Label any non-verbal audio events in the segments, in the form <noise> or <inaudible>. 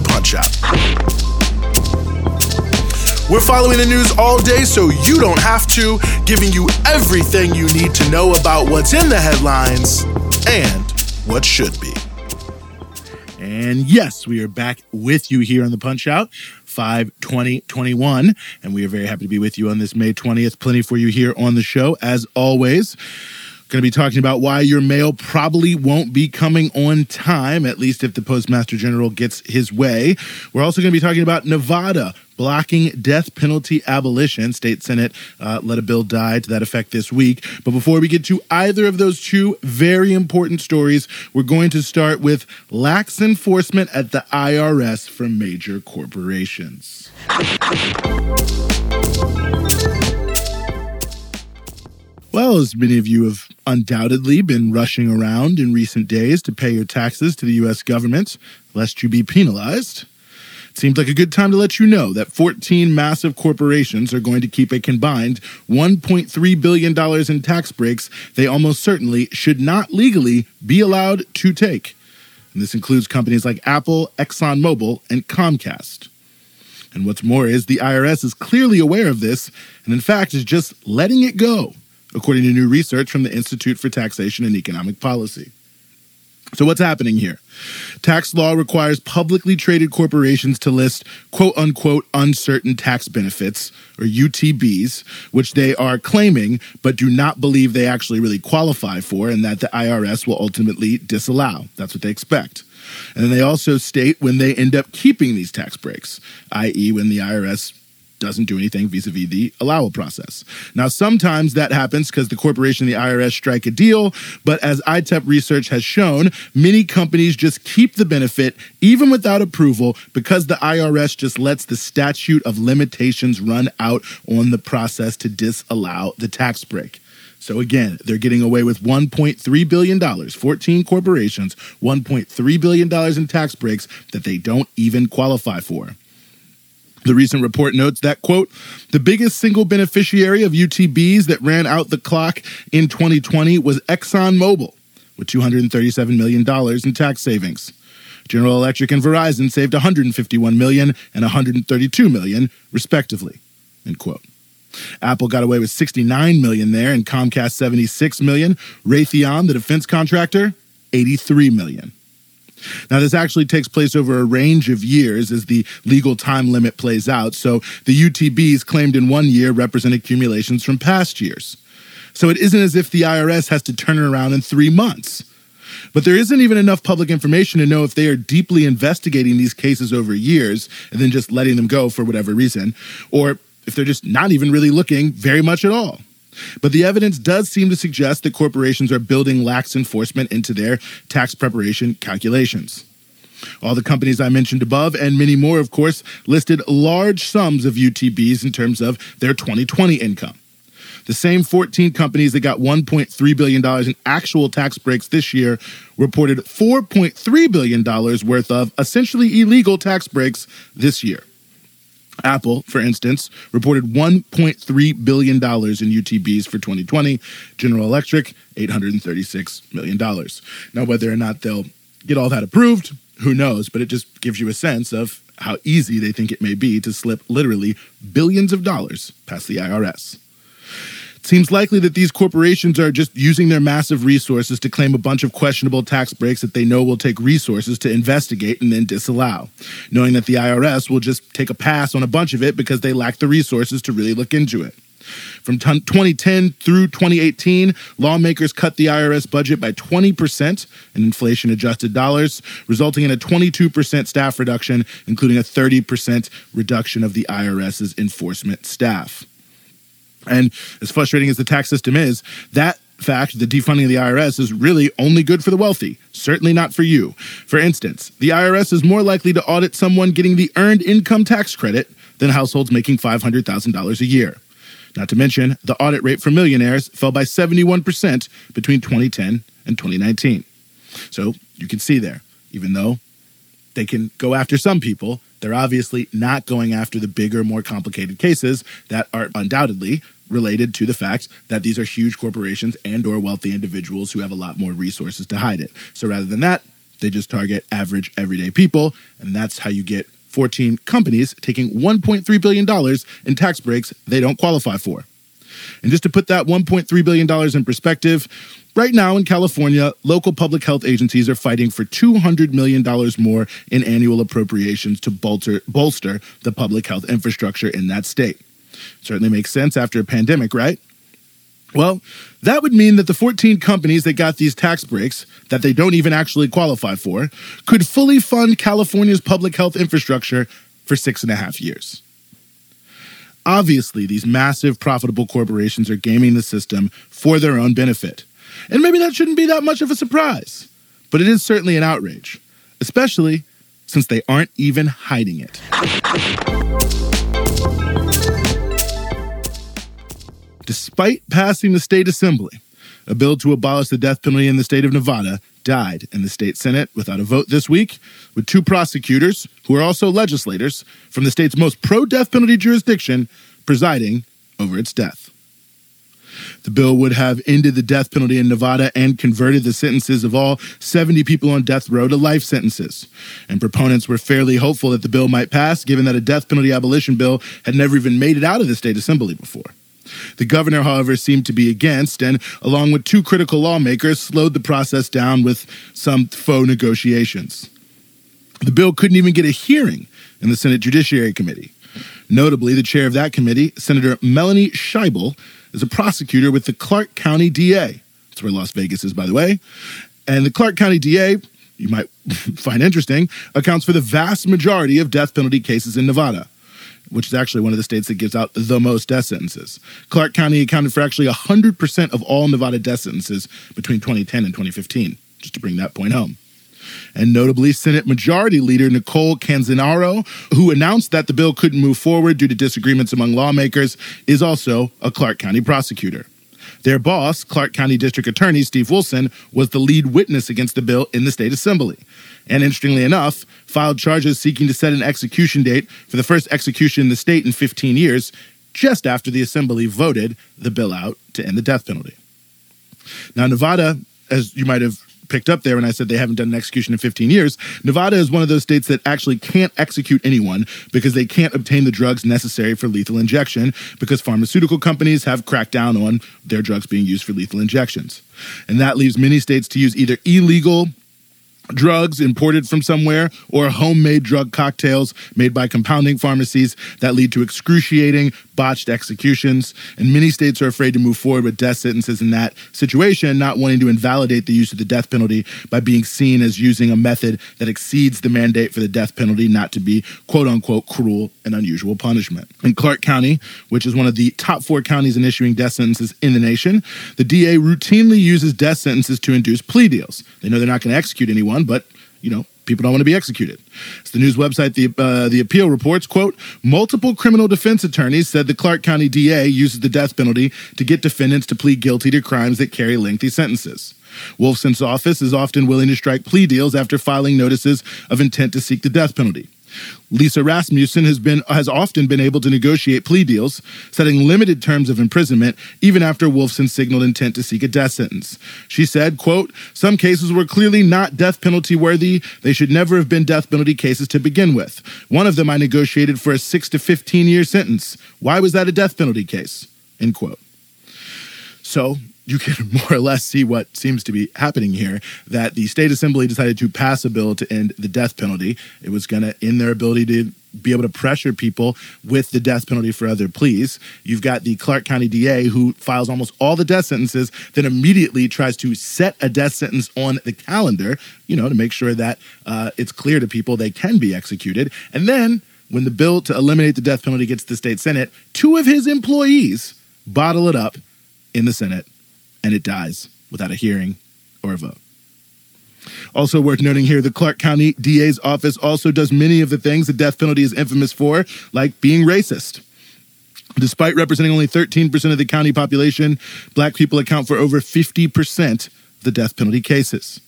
Punch Out. We're following the news all day so you don't have to, giving you everything you need to know about what's in the headlines and what should be. And yes, we are back with you here on the Punch Out. 5 21 and we are very happy to be with you on this May 20th. Plenty for you here on the show as always. Going to be talking about why your mail probably won't be coming on time, at least if the Postmaster General gets his way. We're also going to be talking about Nevada blocking death penalty abolition. State Senate uh, let a bill die to that effect this week. But before we get to either of those two very important stories, we're going to start with lax enforcement at the IRS from major corporations. Well, as many of you have undoubtedly been rushing around in recent days to pay your taxes to the U.S. government, lest you be penalized, it seems like a good time to let you know that 14 massive corporations are going to keep a combined $1.3 billion in tax breaks they almost certainly should not legally be allowed to take. And this includes companies like Apple, ExxonMobil, and Comcast. And what's more is the IRS is clearly aware of this and, in fact, is just letting it go according to new research from the Institute for Taxation and Economic Policy. So, what's happening here? Tax law requires publicly traded corporations to list quote unquote uncertain tax benefits, or UTBs, which they are claiming but do not believe they actually really qualify for and that the IRS will ultimately disallow. That's what they expect. And then they also state when they end up keeping these tax breaks, i.e., when the IRS doesn't do anything vis-a-vis the allowal process. Now, sometimes that happens because the corporation and the IRS strike a deal, but as ITEP research has shown, many companies just keep the benefit even without approval because the IRS just lets the statute of limitations run out on the process to disallow the tax break. So again, they're getting away with $1.3 billion, 14 corporations, $1.3 billion in tax breaks that they don't even qualify for. The recent report notes that, quote, the biggest single beneficiary of UTBs that ran out the clock in 2020 was ExxonMobil, with $237 million in tax savings. General Electric and Verizon saved $151 million and $132 million, respectively, end quote. Apple got away with 69 million there and Comcast 76 million. Raytheon, the defense contractor, 83 million. Now, this actually takes place over a range of years as the legal time limit plays out. So the UTBs claimed in one year represent accumulations from past years. So it isn't as if the IRS has to turn it around in three months. But there isn't even enough public information to know if they are deeply investigating these cases over years and then just letting them go for whatever reason, or if they're just not even really looking very much at all. But the evidence does seem to suggest that corporations are building lax enforcement into their tax preparation calculations. All the companies I mentioned above, and many more, of course, listed large sums of UTBs in terms of their 2020 income. The same 14 companies that got $1.3 billion in actual tax breaks this year reported $4.3 billion worth of essentially illegal tax breaks this year. Apple, for instance, reported $1.3 billion in UTBs for 2020. General Electric, $836 million. Now, whether or not they'll get all that approved, who knows? But it just gives you a sense of how easy they think it may be to slip literally billions of dollars past the IRS. It seems likely that these corporations are just using their massive resources to claim a bunch of questionable tax breaks that they know will take resources to investigate and then disallow, knowing that the IRS will just take a pass on a bunch of it because they lack the resources to really look into it. From 2010 through 2018, lawmakers cut the IRS budget by 20% in inflation adjusted dollars, resulting in a 22% staff reduction, including a 30% reduction of the IRS's enforcement staff. And as frustrating as the tax system is, that fact, the defunding of the IRS is really only good for the wealthy, certainly not for you. For instance, the IRS is more likely to audit someone getting the earned income tax credit than households making $500,000 a year. Not to mention, the audit rate for millionaires fell by 71% between 2010 and 2019. So you can see there, even though they can go after some people, they're obviously not going after the bigger, more complicated cases that are undoubtedly related to the fact that these are huge corporations and or wealthy individuals who have a lot more resources to hide it. So rather than that, they just target average everyday people and that's how you get 14 companies taking $1.3 billion in tax breaks they don't qualify for. And just to put that $1.3 billion in perspective, right now in California, local public health agencies are fighting for $200 million more in annual appropriations to bolster, bolster the public health infrastructure in that state. Certainly makes sense after a pandemic, right? Well, that would mean that the 14 companies that got these tax breaks that they don't even actually qualify for could fully fund California's public health infrastructure for six and a half years. Obviously, these massive profitable corporations are gaming the system for their own benefit. And maybe that shouldn't be that much of a surprise, but it is certainly an outrage, especially since they aren't even hiding it. Despite passing the state assembly, a bill to abolish the death penalty in the state of Nevada died in the state Senate without a vote this week, with two prosecutors, who are also legislators, from the state's most pro death penalty jurisdiction presiding over its death. The bill would have ended the death penalty in Nevada and converted the sentences of all 70 people on death row to life sentences. And proponents were fairly hopeful that the bill might pass, given that a death penalty abolition bill had never even made it out of the state assembly before. The governor, however, seemed to be against, and along with two critical lawmakers, slowed the process down with some faux negotiations. The bill couldn't even get a hearing in the Senate Judiciary Committee. Notably, the chair of that committee, Senator Melanie Scheible, is a prosecutor with the Clark County DA. That's where Las Vegas is, by the way. And the Clark County DA, you might <laughs> find interesting, accounts for the vast majority of death penalty cases in Nevada which is actually one of the states that gives out the most death sentences. Clark County accounted for actually 100% of all Nevada death sentences between 2010 and 2015, just to bring that point home. And notably, Senate Majority Leader Nicole Cannizzaro, who announced that the bill couldn't move forward due to disagreements among lawmakers, is also a Clark County prosecutor. Their boss, Clark County District Attorney Steve Wolfson, was the lead witness against the bill in the state assembly. And interestingly enough, filed charges seeking to set an execution date for the first execution in the state in 15 years, just after the assembly voted the bill out to end the death penalty. Now, Nevada, as you might have picked up there when I said they haven't done an execution in 15 years, Nevada is one of those states that actually can't execute anyone because they can't obtain the drugs necessary for lethal injection because pharmaceutical companies have cracked down on their drugs being used for lethal injections. And that leaves many states to use either illegal drugs imported from somewhere or homemade drug cocktails made by compounding pharmacies that lead to excruciating botched executions. And many states are afraid to move forward with death sentences in that situation not wanting to invalidate the use of the death penalty by being seen as using a method that exceeds the mandate for the death penalty not to be quote unquote cruel and unusual punishment. In clark county which is one of the top four counties in issuing death sentences in the nation the da routinely uses death sentences to induce plea deals. They know they're not going to execute anyone but you know, people don't want to be executed. It's the news website, the, uh, the appeal reports, quote, multiple criminal defense attorneys said the Clark County DA uses the death penalty to get defendants to plead guilty to crimes that carry lengthy sentences. Wolfson's office is often willing to strike plea deals after filing notices of intent to seek the death penalty. Lisa Rasmussen has been has often been able to negotiate plea deals, setting limited terms of imprisonment even after Wolfson signaled intent to seek a death sentence. She said, quote, "Some cases were clearly not death penalty worthy. They should never have been death penalty cases to begin with. One of them I negotiated for a 6 to 15 year sentence. Why was that a death penalty case?" End quote. So, you can <laughs> more or less see what seems to be happening here that the state assembly decided to pass a bill to end the death penalty. It was going to end their ability to be able to pressure people with the death penalty for other pleas. You've got the Clark County DA who files almost all the death sentences, then immediately tries to set a death sentence on the calendar, you know, to make sure that uh, it's clear to people they can be executed. And then when the bill to eliminate the death penalty gets to the state Senate, two of his employees bottle it up in the Senate and it dies without a hearing or a vote. Also worth noting here, the Clark County DA's office also does many of the things the death penalty is infamous for, like being racist. Despite representing only 13% of the county population, black people account for over 50% of the death penalty cases.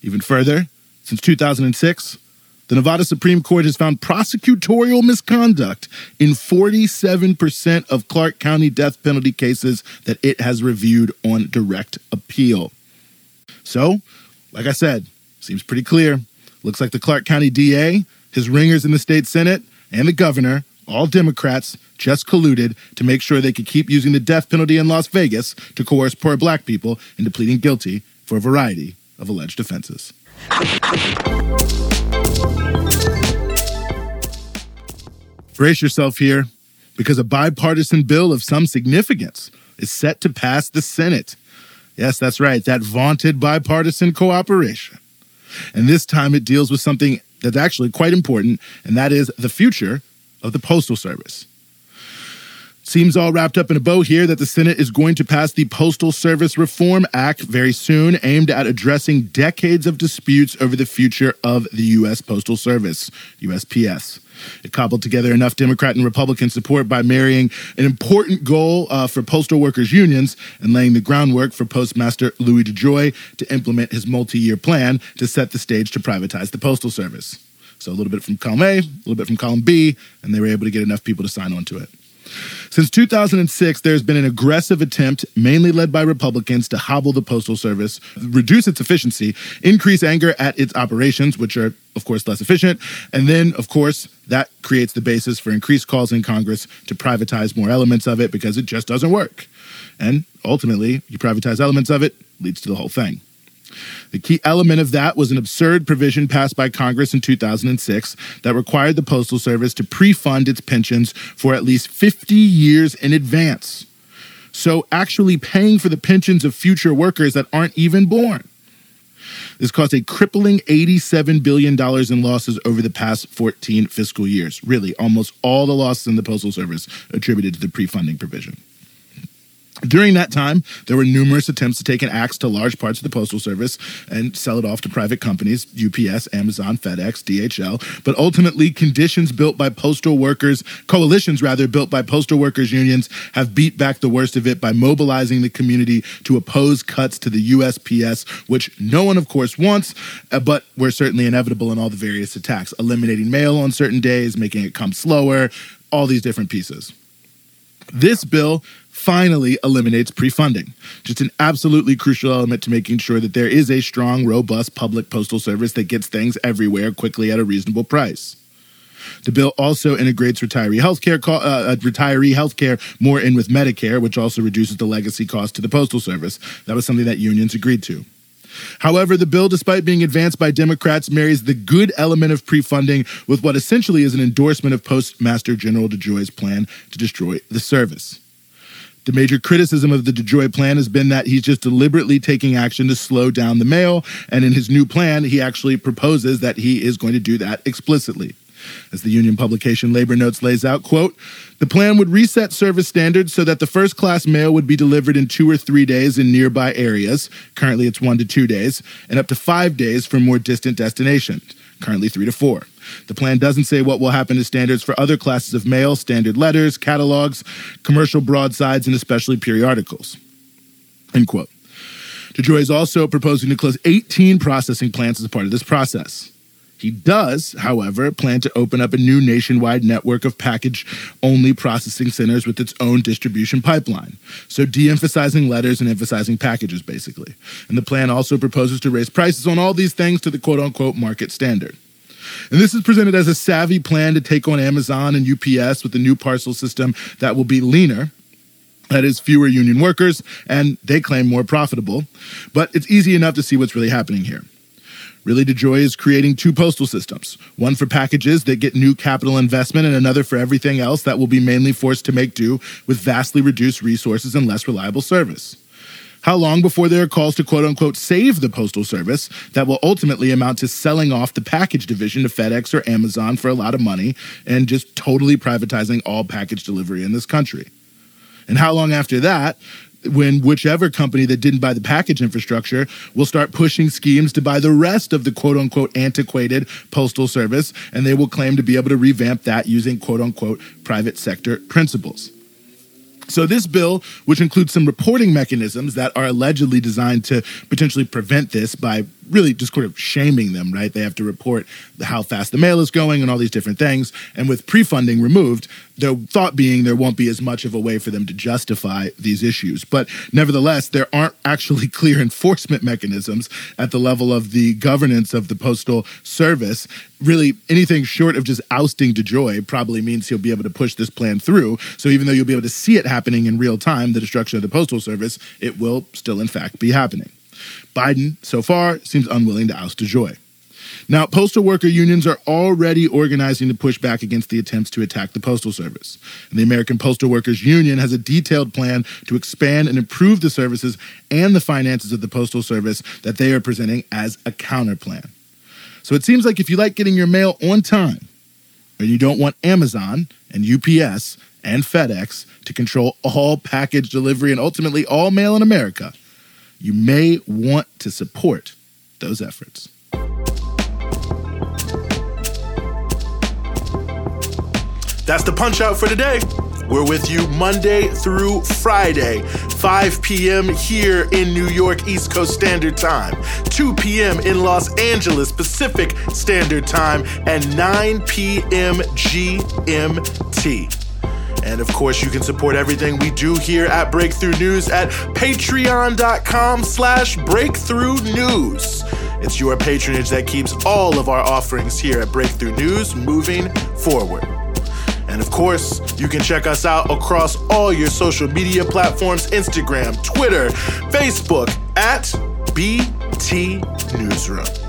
Even further, since 2006, the Nevada Supreme Court has found prosecutorial misconduct in 47% of Clark County death penalty cases that it has reviewed on direct appeal. So, like I said, seems pretty clear. Looks like the Clark County DA, his ringers in the state Senate, and the governor, all Democrats, just colluded to make sure they could keep using the death penalty in Las Vegas to coerce poor black people into pleading guilty for a variety of alleged offenses. Brace yourself here, because a bipartisan bill of some significance is set to pass the Senate. Yes, that's right, that vaunted bipartisan cooperation. And this time it deals with something that's actually quite important, and that is the future of the Postal Service. Seems all wrapped up in a bow here that the Senate is going to pass the Postal Service Reform Act very soon, aimed at addressing decades of disputes over the future of the U.S. Postal Service, USPS. It cobbled together enough Democrat and Republican support by marrying an important goal uh, for postal workers' unions and laying the groundwork for Postmaster Louis DeJoy to implement his multi year plan to set the stage to privatize the Postal Service. So a little bit from column A, a little bit from column B, and they were able to get enough people to sign on to it. Since 2006, there's been an aggressive attempt, mainly led by Republicans, to hobble the Postal Service, reduce its efficiency, increase anger at its operations, which are, of course, less efficient. And then, of course, that creates the basis for increased calls in Congress to privatize more elements of it because it just doesn't work. And ultimately, you privatize elements of it, leads to the whole thing. The key element of that was an absurd provision passed by Congress in 2006 that required the Postal Service to pre fund its pensions for at least 50 years in advance. So, actually paying for the pensions of future workers that aren't even born. This caused a crippling $87 billion in losses over the past 14 fiscal years. Really, almost all the losses in the Postal Service attributed to the pre funding provision. During that time, there were numerous attempts to take an axe to large parts of the Postal Service and sell it off to private companies UPS, Amazon, FedEx, DHL. But ultimately, conditions built by postal workers, coalitions rather, built by postal workers unions, have beat back the worst of it by mobilizing the community to oppose cuts to the USPS, which no one, of course, wants, uh, but were certainly inevitable in all the various attacks, eliminating mail on certain days, making it come slower, all these different pieces. This bill finally eliminates pre-funding. Just an absolutely crucial element to making sure that there is a strong, robust public postal service that gets things everywhere quickly at a reasonable price. The bill also integrates retiree healthcare uh, uh, retiree healthcare more in with Medicare, which also reduces the legacy cost to the postal service. That was something that unions agreed to. However, the bill, despite being advanced by Democrats, marries the good element of pre funding with what essentially is an endorsement of Postmaster General DeJoy's plan to destroy the service. The major criticism of the DeJoy plan has been that he's just deliberately taking action to slow down the mail. And in his new plan, he actually proposes that he is going to do that explicitly. As the union publication Labor Notes lays out, quote, the plan would reset service standards so that the first class mail would be delivered in two or three days in nearby areas. Currently, it's one to two days, and up to five days for more distant destinations. Currently, three to four. The plan doesn't say what will happen to standards for other classes of mail, standard letters, catalogs, commercial broadsides, and especially periodicals. End quote. DeJoy is also proposing to close 18 processing plants as part of this process. He does, however, plan to open up a new nationwide network of package only processing centers with its own distribution pipeline. So, de emphasizing letters and emphasizing packages, basically. And the plan also proposes to raise prices on all these things to the quote unquote market standard. And this is presented as a savvy plan to take on Amazon and UPS with a new parcel system that will be leaner. That is, fewer union workers, and they claim more profitable. But it's easy enough to see what's really happening here. Really, DeJoy is creating two postal systems one for packages that get new capital investment, and another for everything else that will be mainly forced to make do with vastly reduced resources and less reliable service. How long before there are calls to quote unquote save the Postal Service that will ultimately amount to selling off the package division to FedEx or Amazon for a lot of money and just totally privatizing all package delivery in this country? And how long after that when whichever company that didn't buy the package infrastructure will start pushing schemes to buy the rest of the quote unquote antiquated postal service, and they will claim to be able to revamp that using quote unquote private sector principles. So, this bill, which includes some reporting mechanisms that are allegedly designed to potentially prevent this by really just sort of shaming them, right? They have to report how fast the mail is going and all these different things. And with pre funding removed, the thought being there won't be as much of a way for them to justify these issues. But nevertheless, there aren't actually <laughs> clear enforcement mechanisms at the level of the governance of the Postal Service. Really, anything short of just ousting DeJoy probably means he'll be able to push this plan through. So even though you'll be able to see it happening in real time, the destruction of the Postal Service, it will still, in fact, be happening. Biden, so far, seems unwilling to oust DeJoy. Now, postal worker unions are already organizing to push back against the attempts to attack the Postal Service. And the American Postal Workers Union has a detailed plan to expand and improve the services and the finances of the Postal Service that they are presenting as a counter plan. So it seems like if you like getting your mail on time, and you don't want Amazon and UPS and FedEx to control all package delivery and ultimately all mail in America, you may want to support those efforts. That's the punch out for today. We're with you Monday through Friday, 5 p.m. here in New York East Coast Standard Time, 2 p.m. in Los Angeles Pacific Standard Time, and 9 p.m. GMT. And of course, you can support everything we do here at Breakthrough News at patreon.com slash breakthrough news. It's your patronage that keeps all of our offerings here at Breakthrough News moving forward. And of course, you can check us out across all your social media platforms Instagram, Twitter, Facebook at BT Newsroom.